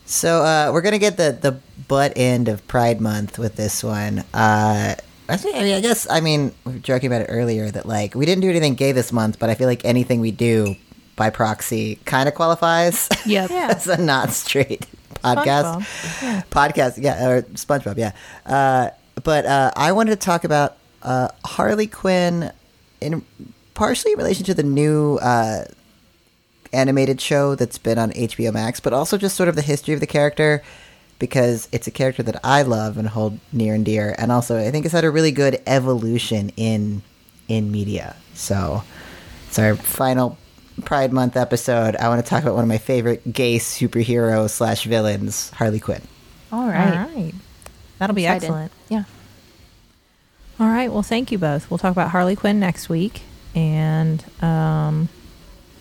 So uh, we're gonna get the the butt end of Pride Month with this one. Uh, I, think, I mean, I guess I mean we were joking about it earlier that like we didn't do anything gay this month, but I feel like anything we do by proxy kind of qualifies Yep. Yeah. it's a not straight podcast. Podcast, yeah, or SpongeBob, yeah. Uh, but uh, I wanted to talk about uh, Harley Quinn in partially in relation to the new uh, animated show that's been on HBO Max, but also just sort of the history of the character because it's a character that I love and hold near and dear, and also I think it's had a really good evolution in in media. So it's our final Pride Month episode. I want to talk about one of my favorite gay superhero slash villains, Harley Quinn. All All right. right. That'll be Excited. excellent. Yeah. All right. Well, thank you both. We'll talk about Harley Quinn next week. And um,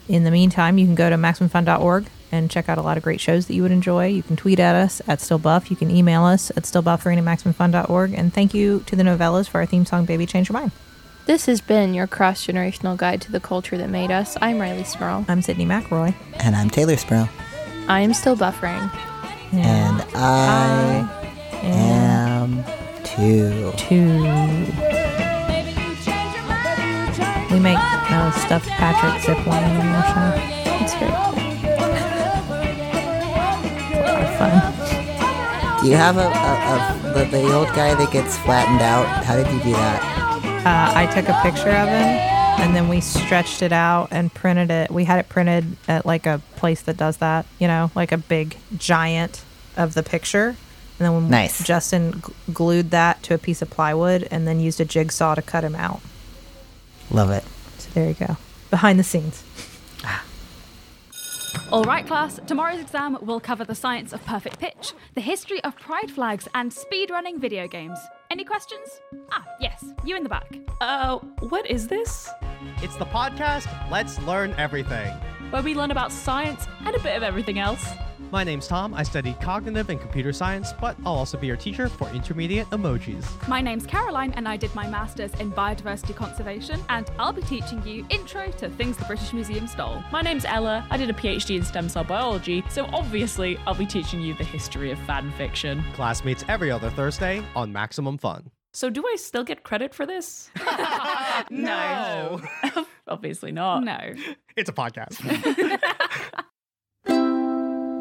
in the meantime, you can go to MaximumFun.org and check out a lot of great shows that you would enjoy. You can tweet at us at StillBuff. You can email us at StillBuffering at MaximumFun.org. And thank you to the Nouvellas for our theme song, Baby Change Your Mind. This has been your cross generational guide to the culture that made us. I'm Rileigh Smirl. I'm Sydnee McElroy. And I'm Teylor Smirl. I am still buffering. And I am too. two. We make uh, stuffed Patrick zip line in our show. It's very cool. A lot of fun. Do you have a, a, a the, the old guy that gets flattened out? How did you do that? Uh, I took a picture of him and then we stretched it out and printed it. We had it printed at like a place that does that, you know, like a big giant of the picture. And then when Nice. Justin g- glued that to a piece of plywood and then used a jigsaw to cut him out. Love it. So there you go. Behind the scenes. All right, class, tomorrow's exam will cover the science of perfect pitch, the history of pride flags, and speedrunning video games. Any questions? Ah, yes, you in the back. Uh, what is this? It's the podcast Let's Learn Everything. Where we learn about science and a bit of everything else. My name's Tom. I study cognitive and computer science, but I'll also be your teacher for intermediate emojis. My name's Caroline, and I did my master's in biodiversity conservation, and I'll be teaching you intro to things the British Museum stole. My name's Ella. I did a PhD in stem cell biology, so obviously I'll be teaching you the history of fan fiction. Class meets every other Thursday on Maximum Fun. So do I still get credit for this? No. obviously not. No. It's a podcast.